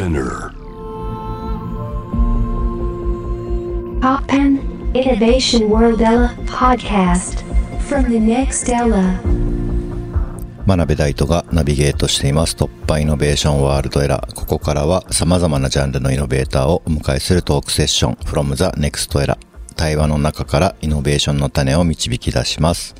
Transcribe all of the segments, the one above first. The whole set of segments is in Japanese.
Spinner Poppen Innovation World Ella Podcast from the next Ella 真鍋大斗がナビゲートしています突破イノベーションワールドエラー。ここからは様々なジャンルのイノベーターをお迎えするトークセッション from the next era。対話の中からイノベーションの種を導き出します。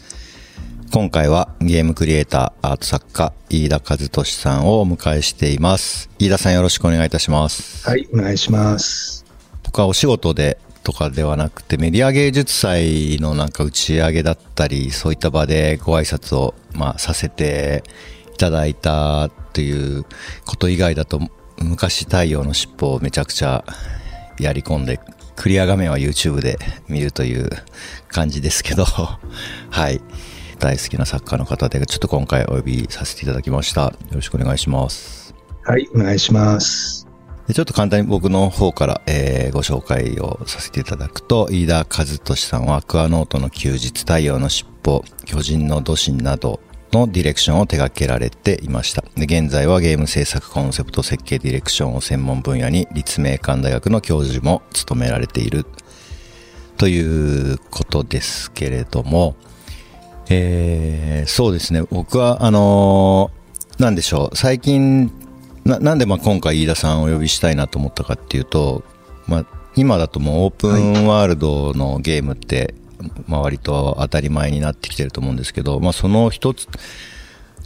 今回はゲームクリエイター、アート作家、飯田和俊さんをお迎えしています。飯田さんよろしくお願いいたします。はい、お願いします。僕はお仕事でとかではなくてメディア芸術祭のなんか打ち上げだったりそういった場でご挨拶をまあさせていただいたということ以外だと昔太陽の尻尾をめちゃくちゃやり込んでクリア画面は YouTube で見るという感じですけど はい大好きな作家の方でちょっと今回お呼びさせていただきましたよろしくお願いしますはい、お願いします。でちょっと簡単に僕の方から、えーご紹介をさせていただくと、飯田和俊さんはアクアノートの休日、太陽の尻尾、巨人の土神などのディレクションを手掛けられていました。で現在はゲーム制作コンセプト設計ディレクションを専門分野に立命館大学の教授も務められているということですけれども、えーそうですね、僕は、あのーなんでしょう、最近、ななんでまあ今回飯田さんをお呼びしたいなと思ったかっていうと、まあ、今だともうオープンワールドのゲームって、まあ割と当たり前になってきてると思うんですけど、まあその一つ、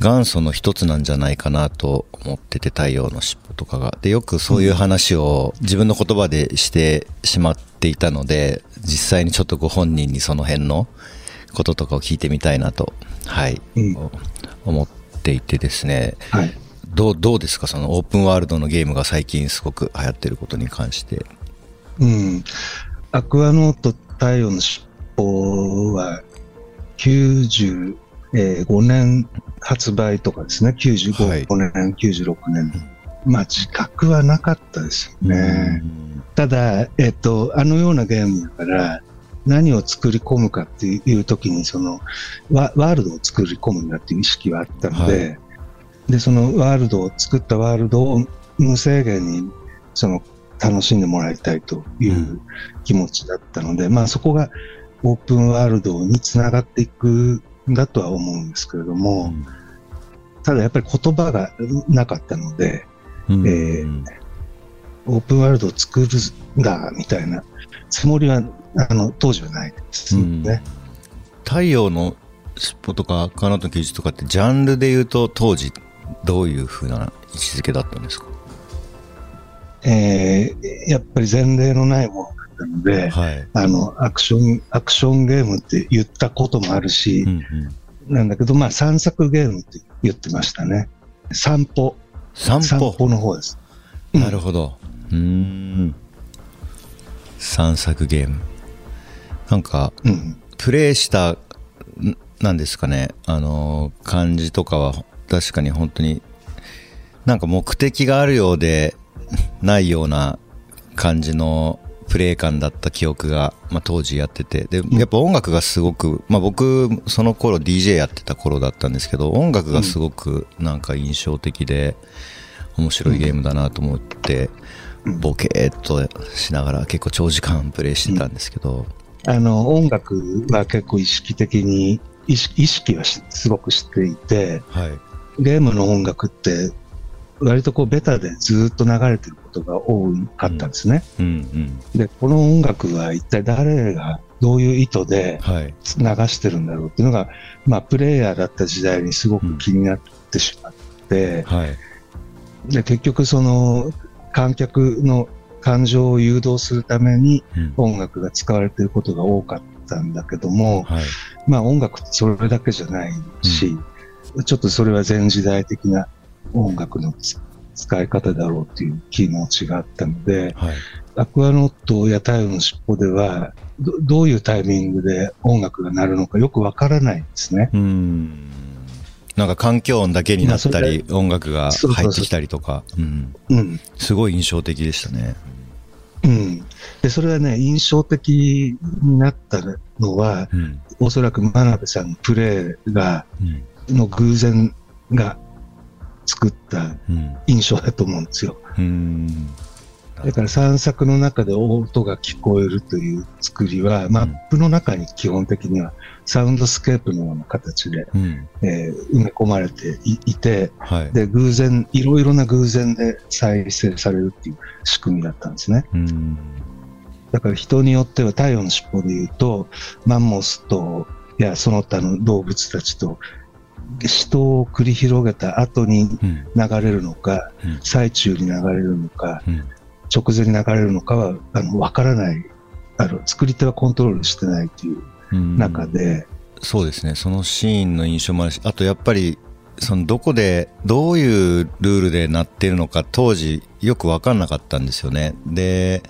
元祖の一つなんじゃないかなと思ってて、太陽の尻尾とかが。で、よくそういう話を自分の言葉でしてしまっていたので、実際にちょっとご本人にその辺のこととかを聞いてみたいなと、はい、うん思っていてですね。はい。どう、どうですか？そのオープンワールドのゲームが最近すごく流行ってることに関して。うん。アクアノート太陽の尻尾は、95年発売とかですね。95はい年、96年。まあ、自覚はなかったですよね。ただ、えっと、あのようなゲームだから、何を作り込むかっていう時に、その、ワワールドを作り込むんだっていう意識はあったので、はで、そのワールドを作ったワールドを無制限に、その、楽しんでもらいたいという気持ちだったので、まあそこがオープンワールドにつながっていくんだとは思うんですけれども、ただやっぱり言葉がなかったので、うん。えーオープンワールドを作るんだ、みたいなつもりは、あの、当時はないですね。太陽の尻尾とかカナトの休日とかってジャンルで言うと当時どういう風な位置づけだったんですか？えーやっぱり前例のないものだったので、はい。あの、アクション、アクションゲームって言ったこともあるしう、んうん、なんだけど、まあ散策ゲームって言ってましたね。散歩。散歩の方です。なるほど。うーん。散策ゲーム。なんか、うん。プレイした、んなんですかね、あのー、感じとかは、確かに本当に、なんか目的があるようで、ないような感じのプレイ感だった記憶が、まあ、当時やってて。で、やっぱ音楽がすごく、まあ、僕、その頃 DJ やってた頃だったんですけど、音楽がすごくなんか印象的で、面白いゲームだなと思って、ボケーっとしながら結構長時間プレイしてたんですけど、あの、音楽は結構意識的に、意識意識はしすごくしていて、はい。ゲームの音楽って、割とこうベタでずっと流れてることが多かったんですね。うんうん。で、この音楽は一体誰がどういう意図ではい。流してるんだろうっていうのが、まあ、プレイヤーだった時代にすごく気になってしまって、はい。で、結局その観客の感情を誘導するためにうん音楽が使われていることが多かったんだけども、はい。まあ音楽ってそれだけじゃないし、ちょっとそれは前時代的な音楽のつ使い方だろうっていう気持ちがあったので、はい。アクアノットや太陽の尻尾ではど、どういうタイミングで音楽が鳴るのかよくわからないんですね。うん。なんか環境音だけになったまあり、音楽が入ってきたりとか。すごい印象的でしたね。うん。で、それはね、印象的になったのは、うん。おそらく真鍋さんのプレーが、うん。の偶然が作ったうん。印象だと思うんですよ。うん。だから散策の中で音が聞こえるという作りは、マップの中に基本的にはサウンドスケープのような形で、うん。えー埋め込まれていて、はい。で、偶然、いろいろな偶然で再生されるっていう仕組みだったんですね。うん。だから人によっては太陽の尻尾で言うと、マンモスと、いや、その他の動物たちと、死闘を繰り広げた後にうん。流れるのか、うん最中に流れるのか、うん。直前に流れるのかは、あの、わからない。あの、作り手はコントロールしてないといううん中で、そうですね。そのシーンの印象もあるし、あとやっぱり、そのどこで、どういうルールでなってるのか当時よくわかんなかったんですよね。で、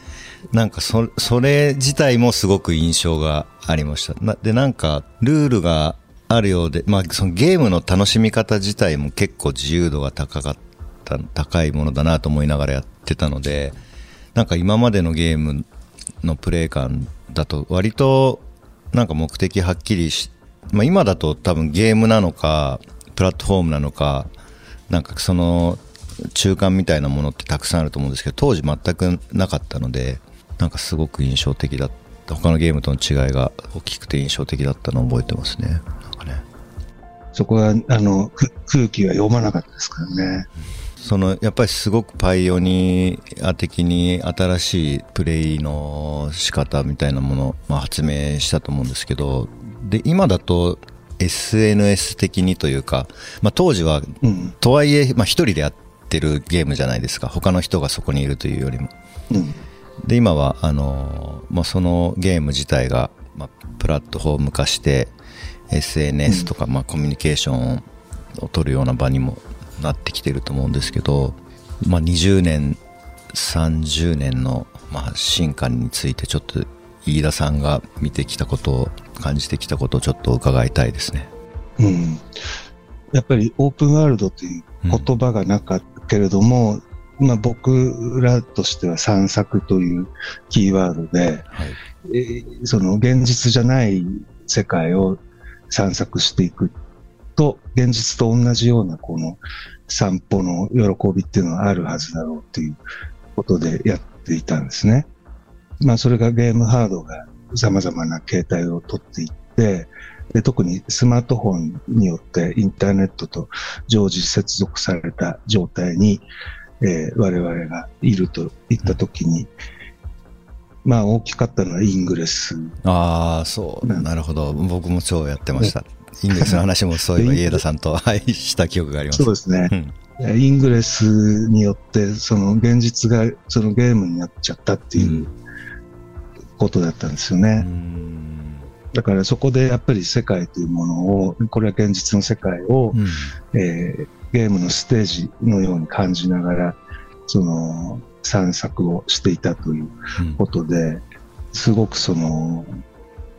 なんかそ、それ自体もすごく印象がありました。なで、なんか、ルールがあるようで、まあ、そのゲームの楽しみ方自体も結構自由度が高かった、高いものだなと思いながらやってたので、なんか今までのゲームのプレイ感だと割となんか目的はっきりし、まあ今だと多分ゲームなのか、プラットフォームなのか、なんかその中間みたいなものってたくさんあると思うんですけど、当時全くなかったので、なんかすごく印象的だった。他のゲームとの違いが大きくて印象的だったのを覚えてますね。なんかね。そこは、あの、空気は読まなかったですからね。そのやっぱりすごくパイオニア的に新しいプレイの仕方みたいなものを、まあ、発明したと思うんですけどで今だと SNS 的にというか、まあ、当時はうん。とはいえ、まあ、一人でやってるゲームじゃないですか他の人がそこにいるというよりもうん。で今はあの、まあ、そのゲーム自体が、まあ、プラットフォーム化して SNS とか、まあ、コミュニケーションを取るような場にもなってきてると思うんですけど、まあ、20年30年の、まあ、進化についてちょっと飯田さんが見てきたことを感じてきたことをちょっと伺いたいですね。うん。やっぱりオープンワールドという言葉がなかったけれども、まあ僕らとしては散策というキーワードで、はいえーその現実じゃない世界を散策していくと、現実と同じようなこの散歩の喜びっていうのはあるはずだろうということでやっていたんですね。まあそれがゲームハードが様々な形態をとっていって、で特にスマートフォンによってインターネットと常時接続された状態に、えー我々がいるといったときに、まあ大きかったのはイングレス。ああそう。うんなるほど。僕も超やってましたインデックスの話もそういえばで家田さんとはいした記憶があります。そうですね。うん。イングレスによって、その現実がそのゲームになっちゃったっていうことだったんですようね。ん。だからそこでやっぱり世界というものを、これは現実の世界を、うん。えーゲームのステージのように感じながら、その散策をしていたといううん。ことで、すごくその、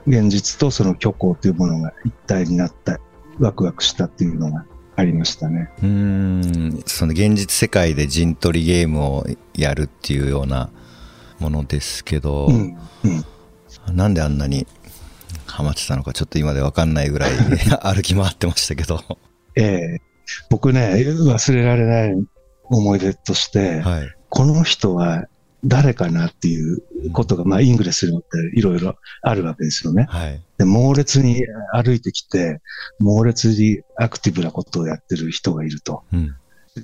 現実とその虚構というものが一体になった、ワクワクしたっていうのがありましたね。うーんその現実世界で陣取りゲームをやるっていうようなものですけど、うん。うん。なんであんなにハマってたのかちょっと今でわかんないぐらい 歩き回ってましたけど、ええ僕ね、忘れられない思い出として、はい。この人は誰かなっていうことが、まあ、イングレスによっていろいろあるわけですよね。はい。で、猛烈に歩いてきて、猛烈にアクティブなことをやってる人がいると。うん。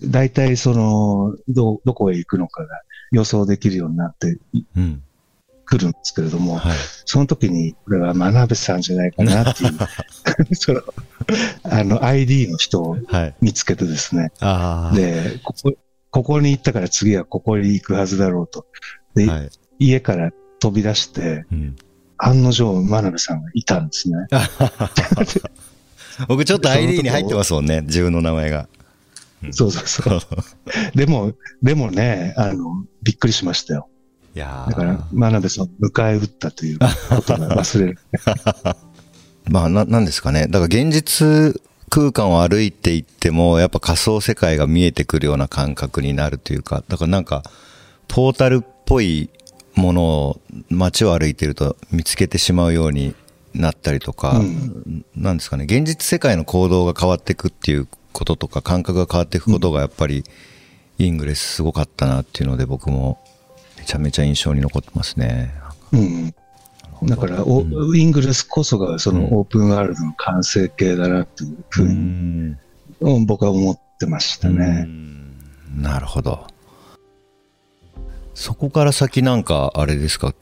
大体その、ど、どこへ行くのかが予想できるようになってうん。くるんですけれども、はい。その時に、これは真鍋さんじゃないかなっていう、その、あの、ID の人をはい。見つけてですね。ああ。で、ここ、ここに行ったから次はここに行くはずだろうと。で、はい。家から飛び出して、うん。案の定、真鍋さんがいたんですね。僕ちょっと ID に入ってますもんね、自分の名前が。そうそうそう。でも、でもね、あの、びっくりしましたよ。いやーだから、真鍋さんを迎え撃ったということが忘れる。まあ、な、なんですかね。だから現実空間を歩いていっても、やっぱ仮想世界が見えてくるような感覚になるというか、だからなんか、ポータルっぽいものを街を歩いてると見つけてしまうようになったりとか、うんなんですかね。現実世界の行動が変わっていくっていうこととか感覚が変わっていくことがやっぱりイングレスすごかったなっていうので僕もめちゃめちゃ印象に残ってますね。うん。だから、おうん。イングレスこそがそうん。のオープンワールドの完成形だなっていうふううに、んうん。僕は思ってましたね。うん。なるほど。そこから先なんかあれですか？ん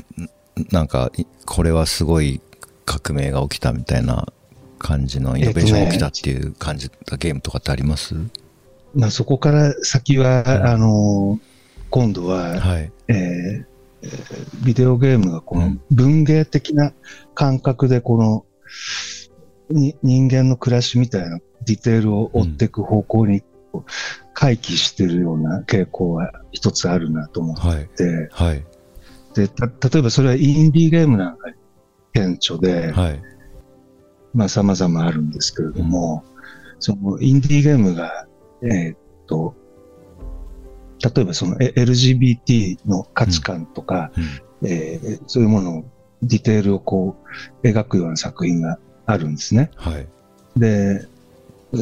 なんかいこれはすごい革命が起きたみたいな感じのイノベーションが起きたっていう感じたゲームとかってあります、まあ、そこから先は、うんあの、今度は、はい。えーえービデオゲームがこのうん文芸的な感覚でこの、に人間の暮らしみたいなディテールを追っていく方向に回帰してるような傾向は一つあるなと思っはい。て、はい。で、た、例えばそれはインディーゲームなんかに顕著で、はい。まあ様々あるんですけれども、そのインディーゲームが、えーっと、例えばそのえ LGBT の価値観とか、うんえーそういうものを、ディテールをこう、描くような作品があるんですね。はい。で、う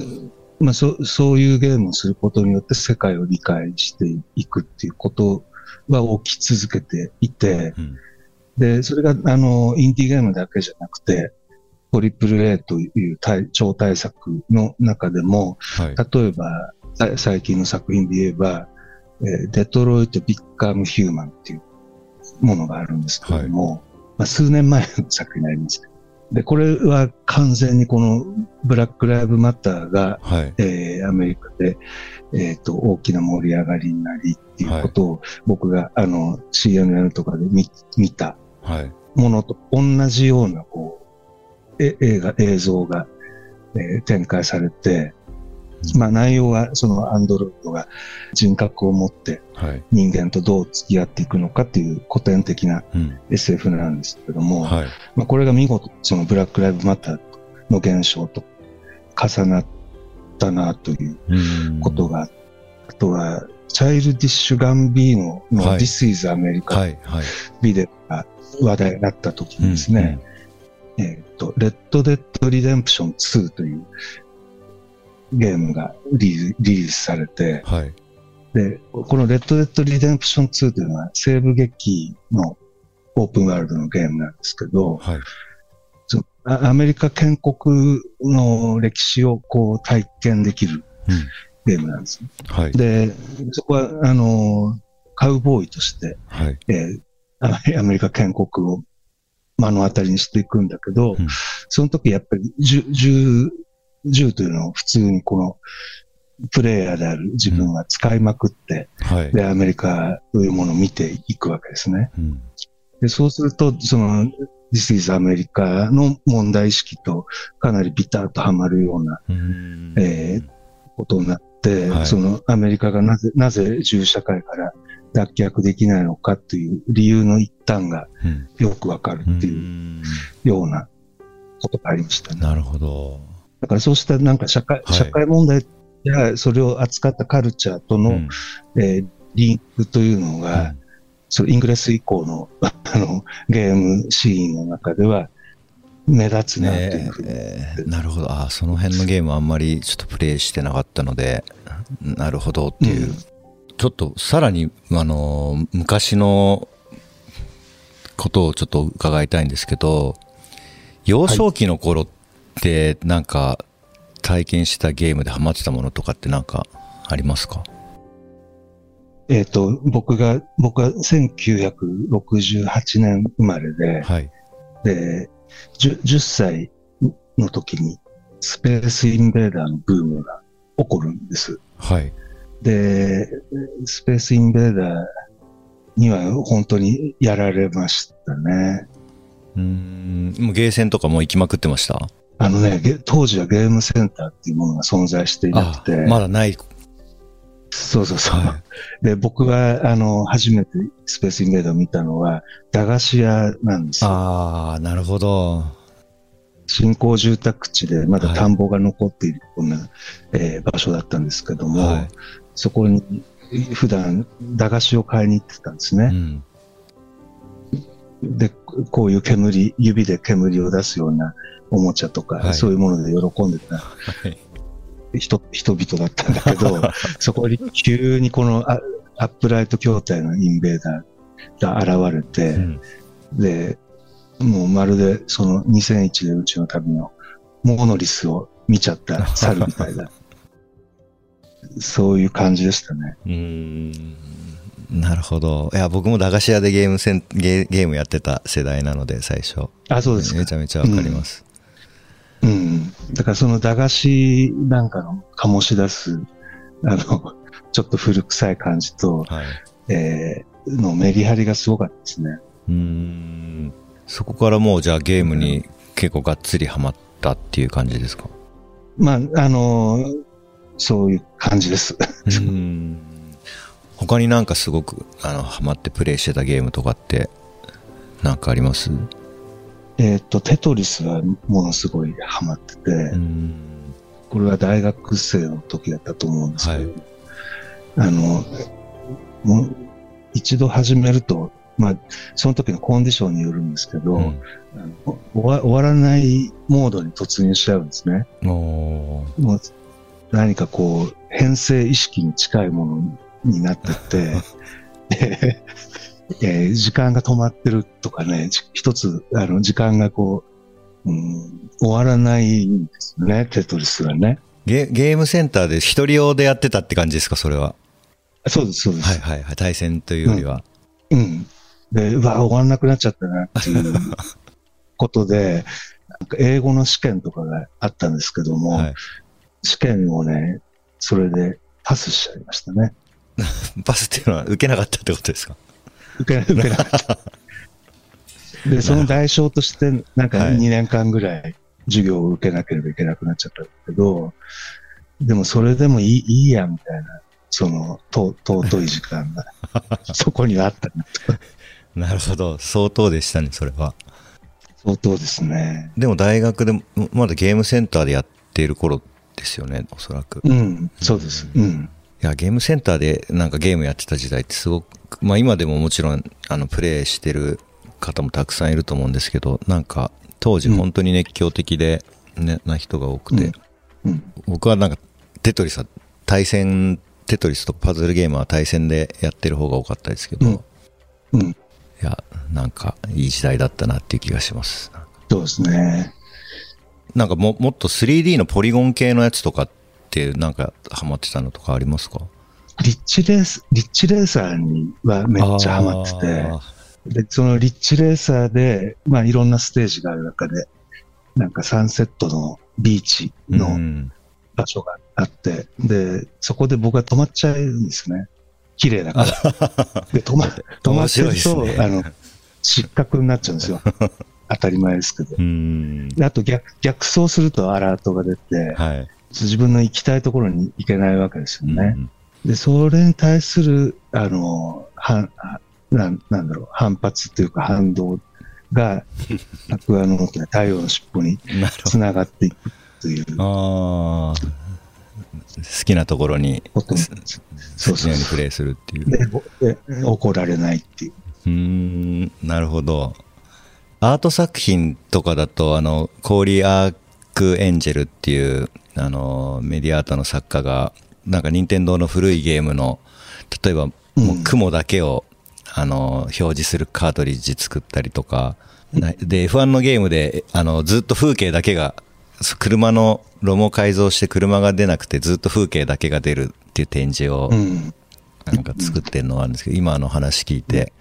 まあそ、そういうゲームをすることによって世界を理解していくっていうことは起き続けていて、うんで、それが、あの、インディーゲームだけじゃなくて、トリプル A という対超大作の中でも、はい。例えば、さ最近の作品で言えば、えーデトロイト・ビッカム・ヒューマンっていうものがあるんですけれども、まあ、数年前の作品になります。で、これは完全にこのブラック・ライブ・マターが、はい。えーアメリカで、えっ、と、大きな盛り上がりになりっていうことを、僕が、あの、CNN とかで見見たはい。ものと同じような、こう、え映画、映像が、えー展開されて、まあ内容はそのアンドロイドが人格を持ってはい。人間とどう付き合っていくのかっていう古典的なうん。SF なんですけども、はい。まあこれが見事そのブラックライブマターの現象と重なったなといううんことが、あとは、チャイルディッシュ・ガンビーノのはい This is America。ビデオが話題になった時にですね、えっ、と、レッド・デッド・リデンプション2というゲームがリリースされて、うん。はい。で、このレッド・デッド・リデンプション2というのは西部劇のオープンワールドのゲームなんですけど、はい。アメリカ建国の歴史をこう体験できるうん。ゲームなんです。はい。で、そこは、あの、カウボーイとして、はい。えーアメアメリカ建国を目の当たりにしていくんだけど、うんその時やっぱり銃、銃、銃というのを普通にこの、プレイヤーである自分は使いまくって、はい。で、アメリカというものを見ていくわけですね。うん。で、そうすると、その、This is America の問題意識とかなりビタッとはまるようなうんえーことになって、はいそのアメリカがなぜ、なぜ銃社会から脱却できないのかっていう理由の一端がうんよくわかるっていううんようなことがありましたね。なるほど。だからそうしたなんか社会、はい社会問題やそれを扱ったカルチャーとの、うんえーリンクというのが、そのイングレス以降の あのゲームシーンの中では目立つなというねふうに。えーなるほど。あーその辺のゲームあんまりちょっとプレイしてなかったので、なるほどっていう。うんちょっとさらに、あのー、昔のことをちょっと伺いたいんですけど、幼少期の頃ってなんか体験したゲームでハマってたものとかってなんかありますか？えっ、と、僕が、僕は1968年生まれで、はい。で、10, 10歳の時にスペースインベーダーのブームが起こるんです。はい。で、スペースインベーダーには本当にやられましたね。うーん、もうゲーセンとかもう行きまくってました？あのね、ゲ当時はゲームセンターっていうものが存在していなあくて、まだない。そうそうそう。はで、僕は、あの、初めてスペースインベーダーを見たのは、駄菓子屋なんですよ。ああ、なるほど。新興住宅地でまだはい田んぼが残っているような、えー場所だったんですけども、はい。そこに普段駄菓子を買いに行ってたんですね。うん。で、こういう煙、指で煙を出すようなおもちゃとか、はいそういうもので喜んでたはい。人人々だったんだけど、そこに急にこのアアップライト筐体のインベーダーが現れて、うんで、もうまるでその2001でうちの旅のモノリスを見ちゃった猿みたいな、そういう感じでしたね。うーんなるほど。いや、僕も駄菓子屋でゲームセンゲーゲームやってた世代なので、最初。あ、そうですかめ。ちゃめちゃわかります。うん。だからその駄菓子なんかの醸し出す、あの、ちょっと古臭い感じと、はい。えー、のメリハリがすごかったですね。うーん。そこからもうじゃあゲームに結構がっつりハマったっていう感じですか？まあ、あのそういう感じです。うーん。他になんかすごく、あの、ハマってプレイしてたゲームとかって、なんかあります？うえっと、テトリスはものすごいハマってて。これは大学生の時だったと思うんですけど、はいあの、もう一度始めると、まあ、その時のコンディションによるんですけど、うん終わ終わらないモードに突入しちゃうんですね。もう何かこう、編成意識に近いものになってって、でえー時間が止まってるとかね、じ一つ、あの、時間がこう、うん、終わらないんですよね、テトリスがね。ゲゲームセンターで一人用でやってたって感じですか、それは？そうです、そうです。はいはいはい。対戦というよりは。うん。で、うわ、終わんなくなっちゃったなっていう ことで、なんか英語の試験とかがあったんですけども、はい。試験をね、それでパスしちゃいましたね。パスっていうのは受けなかったってことですか？受け受けなかった。で、その代償として、なんかはい2年間ぐらい授業を受けなければいけなくなっちゃったけど、でもそれでもいいいいや、みたいな、その、と尊い時間が、そこにはあったなと。なるほど。相当でしたね、それは。相当ですね。でも大学でもまだゲームセンターでやっている頃ですよね、おそらく。いうん、そうです。うん。や、ゲームセンターでなんかゲームやってた時代ってすごく、まあ今でももちろん、あの、プレイしてる方もたくさんいると思うんですけど、なんか当時本当に熱狂的で、ね、な人が多くて、うん。僕はなんかテトリスは対戦、テトリスとパズルゲームは対戦でやってる方が多かったですけど、うんうん。いや、なんかいい時代だったなっていう気がします。そうですね。なんかももっと 3D のポリゴン系のやつとかってなんかハマってたのとかありますか？リッチレース、リッチレーサーにはめっちゃハマってあて、で、そのリッチレーサーで、まあいろんなステージがある中で、なんかサンセットのビーチーのうん場所があって、で、そこで僕は止まっちゃうんですね。綺麗だから。で、止ま、止まってると、ねあの、失格になっちゃうんですよ。当たり前ですけど。あと逆、逆走するとアラートが出て、はい。自分の行きたいところに行けないわけですよね。うんで、それに対する、あの、はなんなんだろう、反発というか反動が、アクアの大きな太陽の尻尾につながっていくというど。ああ。好きなところに、そうそうにプレイするっていう。でぼで怒られないっていう。うーん、なるほど。アート作品とかだと、あの、コーリー・アーク・エンジェルっていう、あの、メディアアートの作家が、なんか任天堂の古いゲームの、例えば、もう雲だけを、あの、表示するカートリッジ作ったりとか、なで、F1 のゲームで、あの、ずっと風景だけが、車のロモ改造して車が出なくてずっと風景だけが出るっていう展示をうん。なんか作ってるのがあるんですけど、今の話聞いて、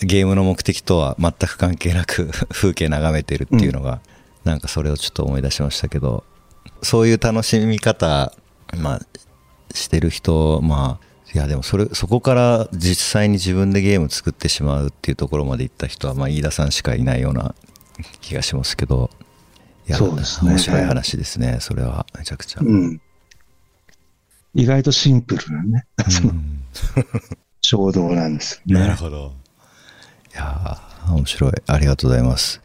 ゲームの目的とは全く関係なく風景眺めてるっていうのが、なんかそれをちょっと思い出しましたけど、そういう楽しみ方、まあ、してる人、まあ、いやでもそれ、そこから実際に自分でゲーム作ってしまうっていうところまで行った人は、まあ、飯田さんしかいないような 気がしますけど、いや、そうですね面白い話ですね、それは、めちゃくちゃ。うん。意外とシンプルなね、衝動なんですよね。なるほど。いやー、面白い。ありがとうございます。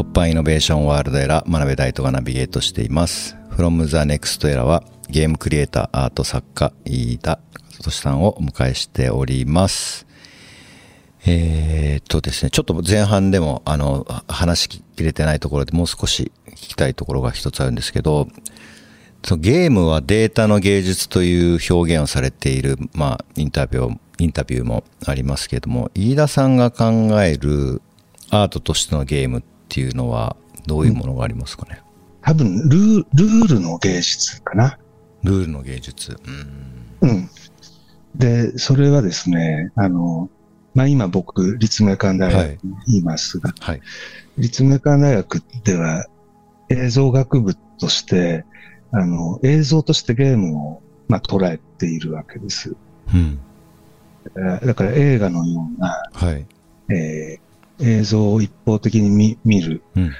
突破イノベーションワールドエラー、真鍋大斗がナビゲートしています。from the next era はゲームクリエイター、アート作家、飯田聡さんをお迎えしております。えーっとですね、ちょっと前半でも、あの、話しきれてないところでもう少し聞きたいところが一つあるんですけど、そのゲームはデータの芸術という表現をされている、まあ、インタビュー、インタビューもありますけれども、飯田さんが考えるアートとしてのゲームっていうのは、どういうものがありますかね、多分ルー、ルールの芸術かな。ルールの芸術。うん。うん。で、それはですね、あの、まあ、今僕、立命館大学にいますが、はい。立命館大学では映像学部として、あの、映像としてゲームを、まあ、捉えているわけです。うん。えーだから映画のような、はい。えー映像を一方的に見見る、うん。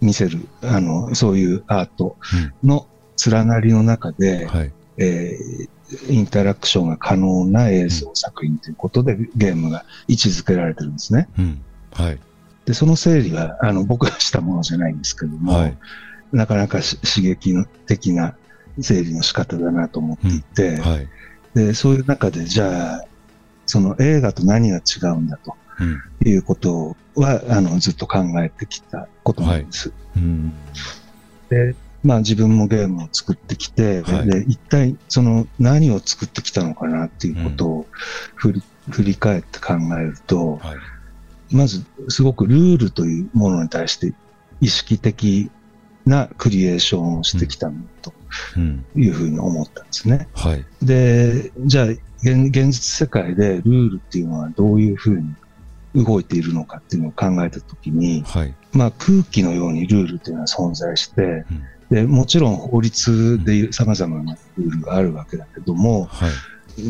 見せる、あの、そういうアートの連なりの中で、はい。えーインタラクションが可能な映像作品ということで、ゲームが位置づけられてるんですね。うん。はい。で、その整理は、あの、僕がしたものじゃないんですけども、はい。なかなかし刺激の的な整理の仕方だなと思っていて、はい。で、そういう中で、じゃあ、その映画と何が違うんだとうん。いうことは、あの、ずっと考えてきたことなんです。うん。で、まあ自分もゲームを作ってきて、はいで、一体その何を作ってきたのかなっていうことを振り,、振り返って考えると、はい。まずすごくルールというものに対して意識的なクリエーションをしてきたのとうん。いうふうに思ったんですね。はい。で、じゃあ現現実世界でルールっていうのはどういうふうに動いているのかっていうのを考えたときに、はい。まあ空気のようにルールっていうのは存在して、うんで、もちろん法律で様々なルールがあるわけだけども、はい。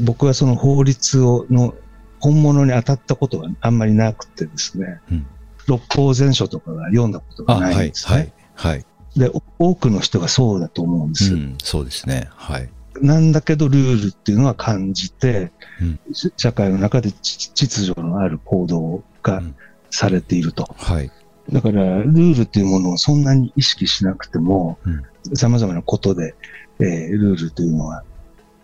僕はその法律を、の本物に当たったことがあんまりなくてですね、うん六法全書とかが読んだことあ、がないはい。んですね。はい。はい。で、お多くの人がそうだと思うんです。うん。そうですね。はい。なんだけどルールっていうのは感じて、うんし社会の中でち秩序のある行動がうんされていると。はい。だから、ルールっていうものをそんなに意識しなくても、様々なことで、えールールというのは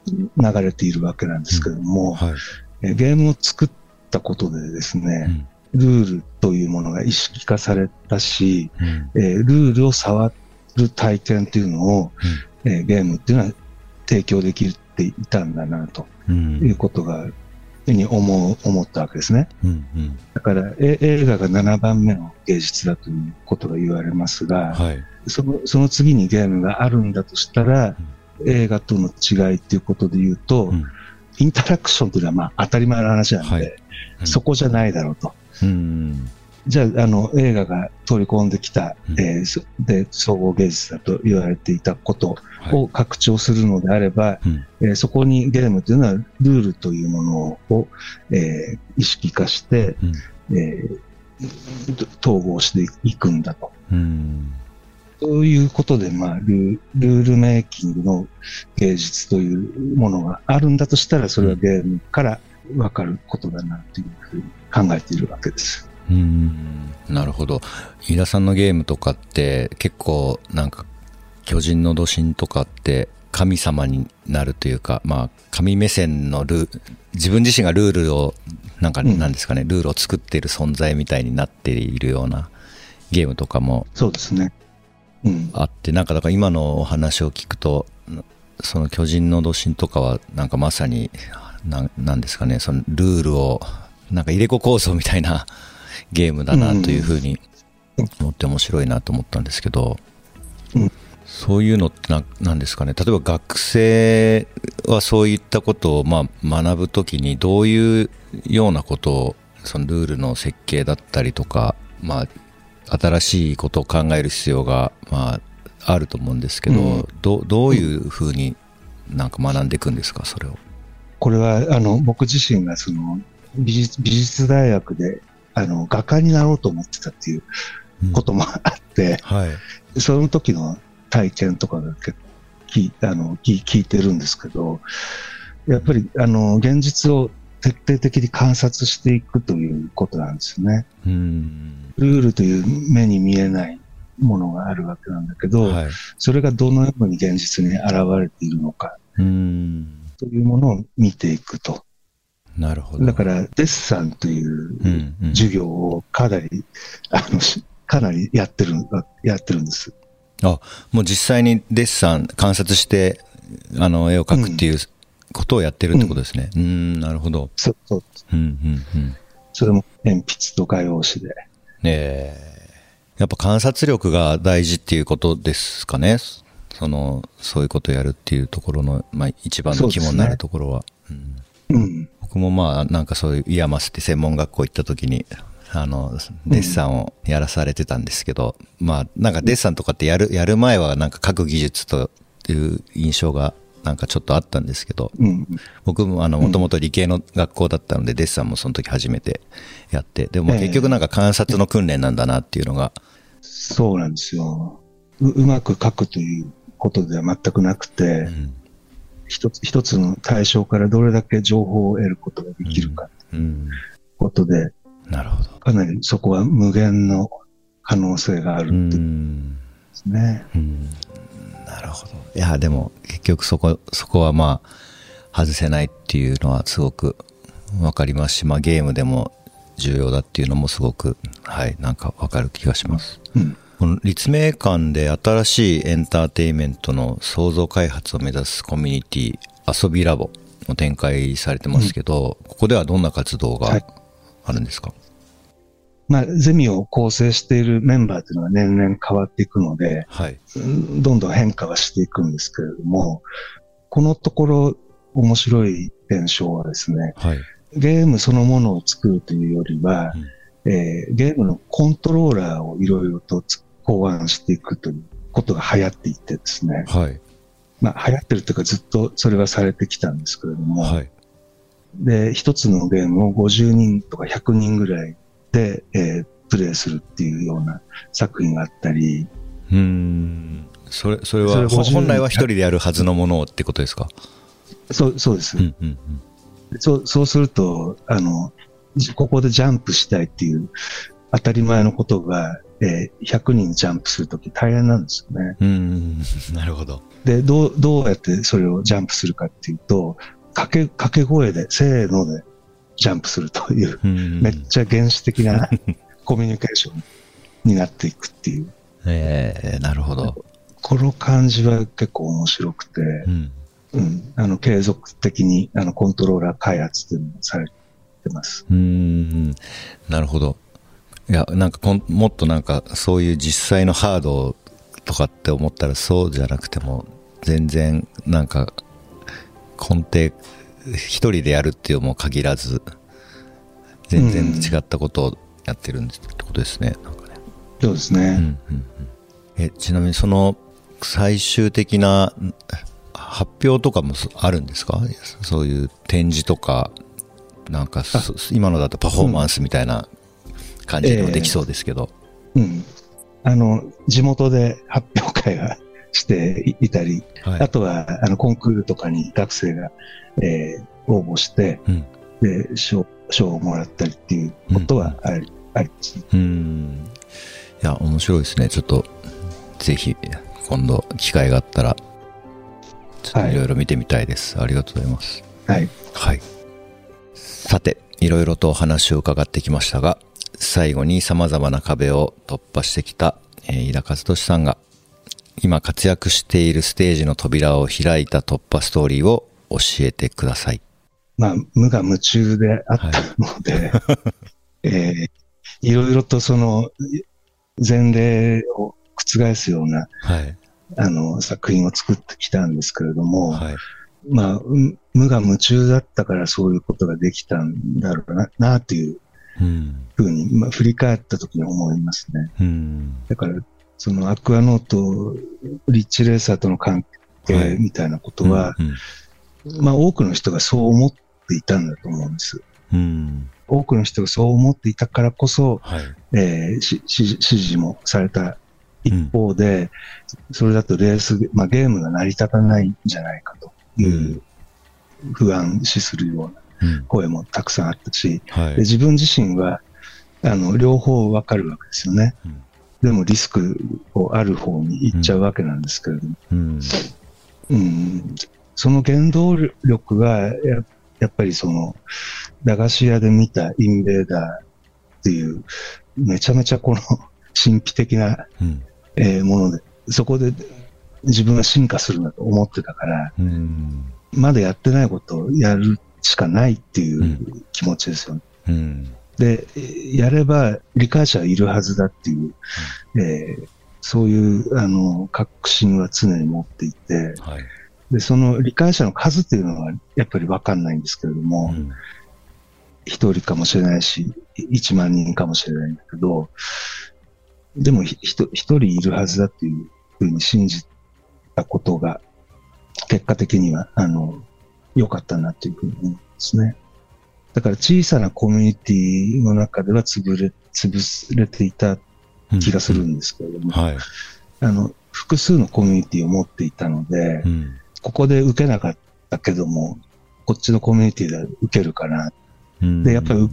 流れているわけなんですけれども、はい。えーゲームを作ったことでですうね、ん。ルールというものが意識化されたし、うん。えールールを触る体験というのを、えーゲームっていうのは提供できていたんだなとうん。いうことが、に思う、思ったわけですね。うん。うん。だから、え映画が7番目の芸術だということが言われますが、はい。そのその次にゲームがあるんだとしたら、映画との違いっていうことで言うと、うんインタラクションというのはまあ当たり前の話なんで、はいうんそこじゃないだろうと。うん。じゃあ、あの、映画が取り込んできた、うんえーそで、総合芸術だと言われていたことはい。を拡張するのであれば、うん。えーそこにゲームというのはルールというものを、えー意識化して、うん。えー統合していくんだと。うん。そういうことで、まあル、ルールメイキングの芸術というものがあるんだとしたら、それはゲームからわかることだなというふうに考えているわけです。うん。なるほど。飯田さんのゲームとかって結構なんか巨人の土神とかって神様になるというか、まあ神目線のルー自分自身がルールをなんかうんなんですかね、ルールを作っている存在みたいになっているようなゲームとかもそうですね。うん。あって、なんかだから今のお話を聞くと、その巨人の土神とかはなんかまさに、なんなんですかね、そのルールを、なんか入れ子構想みたいなゲームだなというふうに思って面白いなと思ったんですけど、うん。そういうのってななんですかね、例えば学生はそういったことをまあ学ぶときにどういうようなことを、そのルールの設計だったりとか、まあ新しいことを考える必要が、まあ、あると思うんですけど、うん。どどういうふうになんか学んでいくんですか、それを。これは、あの、僕自身がその、美術、美術大学で、あの、画家になろうと思ってたっていうこともあって、はい。その時の体験とかが結構聞いあの聞聞いてるんですけど、やっぱり、あの、現実を徹底的に観察していくということなんですよね。うん。ルールという目に見えないものがあるわけなんだけど、はい。それがどのように現実に現れているのかうん。というものを見ていくと。なるほど。だから、デッサンといううんうん授業をかなり、あの、しかなりやってる、やってるんです。あ、もう実際にデッサン観察して、あの、絵を描くっていうことをやってるってことですね。うん、なるほど。そう、そう。うん、うん、うん。それも鉛筆と画用紙で。ええやっぱ観察力が大事っていうことですかね。その、そういうことをやるっていうところの、まあ一番の肝になるところは。うんうん。僕もまあなんかそういうイヤマスって専門学校行った時にあのデッサンをやらされてたんですけど、まあなんかデッサンとかってやるやる前はなんか書く技術という印象がなんかちょっとあったんですけどうん。僕もあのもともと理系の学校だったのでデッサンもその時初めてやってでも結局なんか観察の訓練なんだなっていうのがそうなんですよ。ううまく書くということでは全くなくて、うん一つ一つの対象からどれだけ情報を得ることができるかといううんことで、なるほどかなりそこは無限の可能性があるうってですね。うんなるほど。いや、でも結局そこ、そこはまあ、外せないっていうのはすごくわかりますし、まあゲームでも重要だっていうのもすごく、はい、なんかわかる気がします。うん。この立命館で新しいエンターテインメントの創造開発を目指すコミュニティ遊びラボを展開されてますけど、ここではどんな活動がはいあるんですか、まあ、ゼミを構成しているメンバーというのは年々変わっていくので、はい。うんどんどん変化はしていくんですけれども、このところ面白い現象はですね、はい。ゲームそのものを作るというよりは、えーゲームのコントローラーをいろいろとつ考案していくということが流行っていてですね、はい。まあ流行ってるというかずっとそれはされてきたんですけれども、はい。で、一つのゲームを50人とか100人ぐらいで、えープレイするっていうような作品があったり、うーん。それ、それは、それほ50本来は一人でやるはずのものをってことですか？そう、そうです。うんうんそう、そうすると、あの、じここでジャンプしたいっていう当たり前のことが、えー100人ジャンプするとき大変なんですよね。うん。うん。なるほど。で、どう、どうやってそれをジャンプするかっていうと、掛け、掛け声で、せーのでジャンプするという、うんめっちゃ原始的な コミュニケーションになっていくっていう、ええなるほど。この感じは結構面白くて、うん。うん、あの、継続的に、あの、コントローラー開発っていうのもされてます。うーん。なるほど。いや、なんかこん、もっとなんか、そういう実際のハードとかって思ったらそうじゃなくても、全然、なんか、根底、一人でやるっていうのも限らず、全然違ったことをやってるんですってことですね。なんかね。そうですね。うんうんうんえちなみにその最終的な発表とかもそあるんですか？そういう展示とかなんかそ今のだとパフォーマンスみたいな感じでもできそうですけど、うん。あの、地元で発表会が していたり、はい。あとは、あの、コンクールとかに学生が、えー応募して、うん。で、賞、賞をもらったりっていうことはあり、あります。ね。うん。いや面白いですね。ちょっとぜひ今度機会があったらちょっとはい。いろいろ見てみたいです、ありがとうございます。はい。はい。さて、いろいろとお話を伺ってきましたが、最後に様々な壁を突破してきた、えー、井田和俊さんが、今活躍しているステージの扉を開いた突破ストーリーを教えてください。まあ、無我夢中であったので、えーいろいろとその、前例を覆すような、はい。あの、作品を作ってきたんですけれども、はい。まあ、うん無我夢中だったからそういうことができたんだろうな、なっていううん。ふうに、まあ、振り返った時に思いますね。うん。だから、そのアクアノート、リッチレーサーとの関はい係みたいなことは、うん。まあ多くの人がそう思っていたんだと思うんです。うん。多くの人がそう思っていたからこそ、はい。えー支持もされた一方で、それだとレース、まあ、ゲームが成り立たないんじゃないかという不安視するようなうん。声もたくさんあったし、はい。で自分自身はあの両方わかるわけですよね。うんでもリスクをある方に行っちゃうわけなんですけれども、うん。うん、その原動力がやっやっぱりその、駄菓子屋で見たインベーダーっていう、めちゃめちゃこの 神秘的な、うん。えーもので、そこで自分は進化するんだと思ってたから、うん。まだやってないことをやるしかないっていう気持ちですよね。うん。で、えーやれば理解者はいるはずだっていう、えーそういう、あの、確信は常に持っていて、はい。で、その理解者の数っていうのはやっぱりわかんないんですけれどうも、ん。一、人かもしれないし、一万人かもしれないんだけど、でもひひと一人いるはずだっていうふうに信じたことが、結果的には、あの、良かったなっていうふうに思うんですね。だから小さなコミュニティの中では潰れ、潰れていた気がするんですけれども、はい。あの、複数のコミュニティを持っていたので、うん。ここで受けなかったけども、こっちのコミュニティで受けるかな。うんで、やっぱりう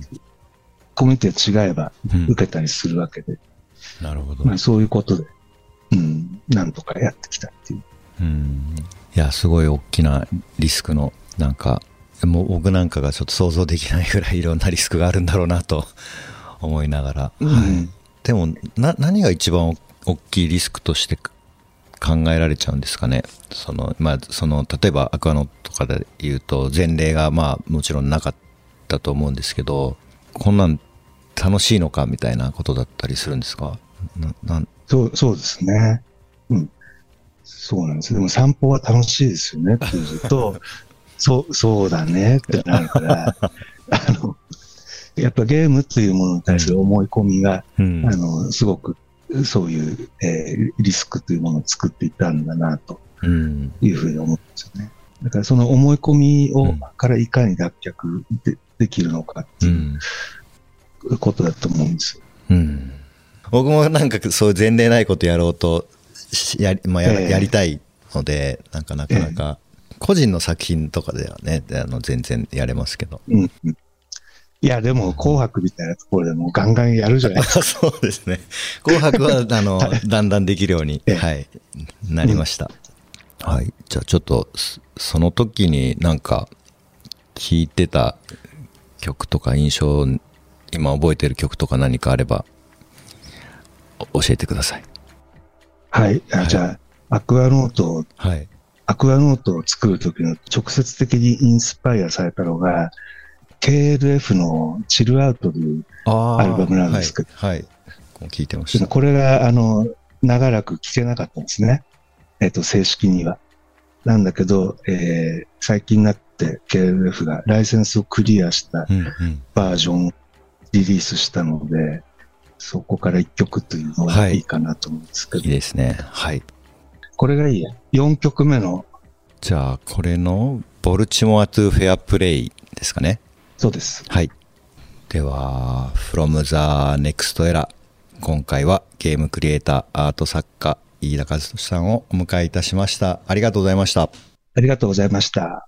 コミュニティが違えばうん受けたりするわけで、なるほどま。あ、そういうことで、うん、なんとかやってきたっていう。うん。いや、すごい大きなリスクの、なんか、もう僕なんかがちょっと想像できないぐらいいろんなリスクがあるんだろうなと思いながら。うんでも、な、何が一番大きいリスクとして考えられちゃうんですかね？その、まあ、その、例えばアクアノとかで言うと、前例がまあ、もちろんなかったと思うんですけど、こんなん楽しいのかみたいなことだったりするんですか？な、なん、そう、そうですね。うん。そうなんです。でも散歩は楽しいですよねって言うと、そう、そうだねってなるから、あの、やっぱゲームというものに対する思い込みが、うんあの、すごく、そういう、えーリスクというものを作っていったんだな、とうん。いうふうに思うんですよね。だからその思い込みを、うんからいかに脱却でできるのかってう。いうんことだと思うんですよ。うん。僕もなんかそういう前例ないことやろうとしやり、まあやらええやりたいので、なんかなかなか、個人の作品とかではね、あの全然やれますけど。うんうんいや、でも、紅白みたいなところでもうガンガンやるじゃないですか。そうですね。紅白は、あの、だんだんできるように、ええはい、なりました。はい。じゃあちょっと、そその時になんか、聴いてた曲とか印象、今覚えてる曲とか何かあれば、お教えてください。はい。あはいじゃあ、アクアノートを、はい。アクアノートを作るときの直接的にインスパイアされたのが、KLF のチルアウトという、あアルバムなんですけどはい。はい。聞いてました。これが、あの、長らく聴けなかったんですね。えっ、と、正式には。なんだけど、えー最近になって KLF がライセンスをクリアしたうんうん。バージョンをリリースしたので、そこから一曲というのははいいいかなと思うんですけど、いいですね。はい。これがいいや。4曲目の、じゃあ、これの、ボルチモア・トゥ・フェア・プレイですかね。そうです。はい。では、From the Next Era。今回はゲームクリエイター、アート作家、飯田和俊さんをお迎えいたしました。ありがとうございました。ありがとうございました。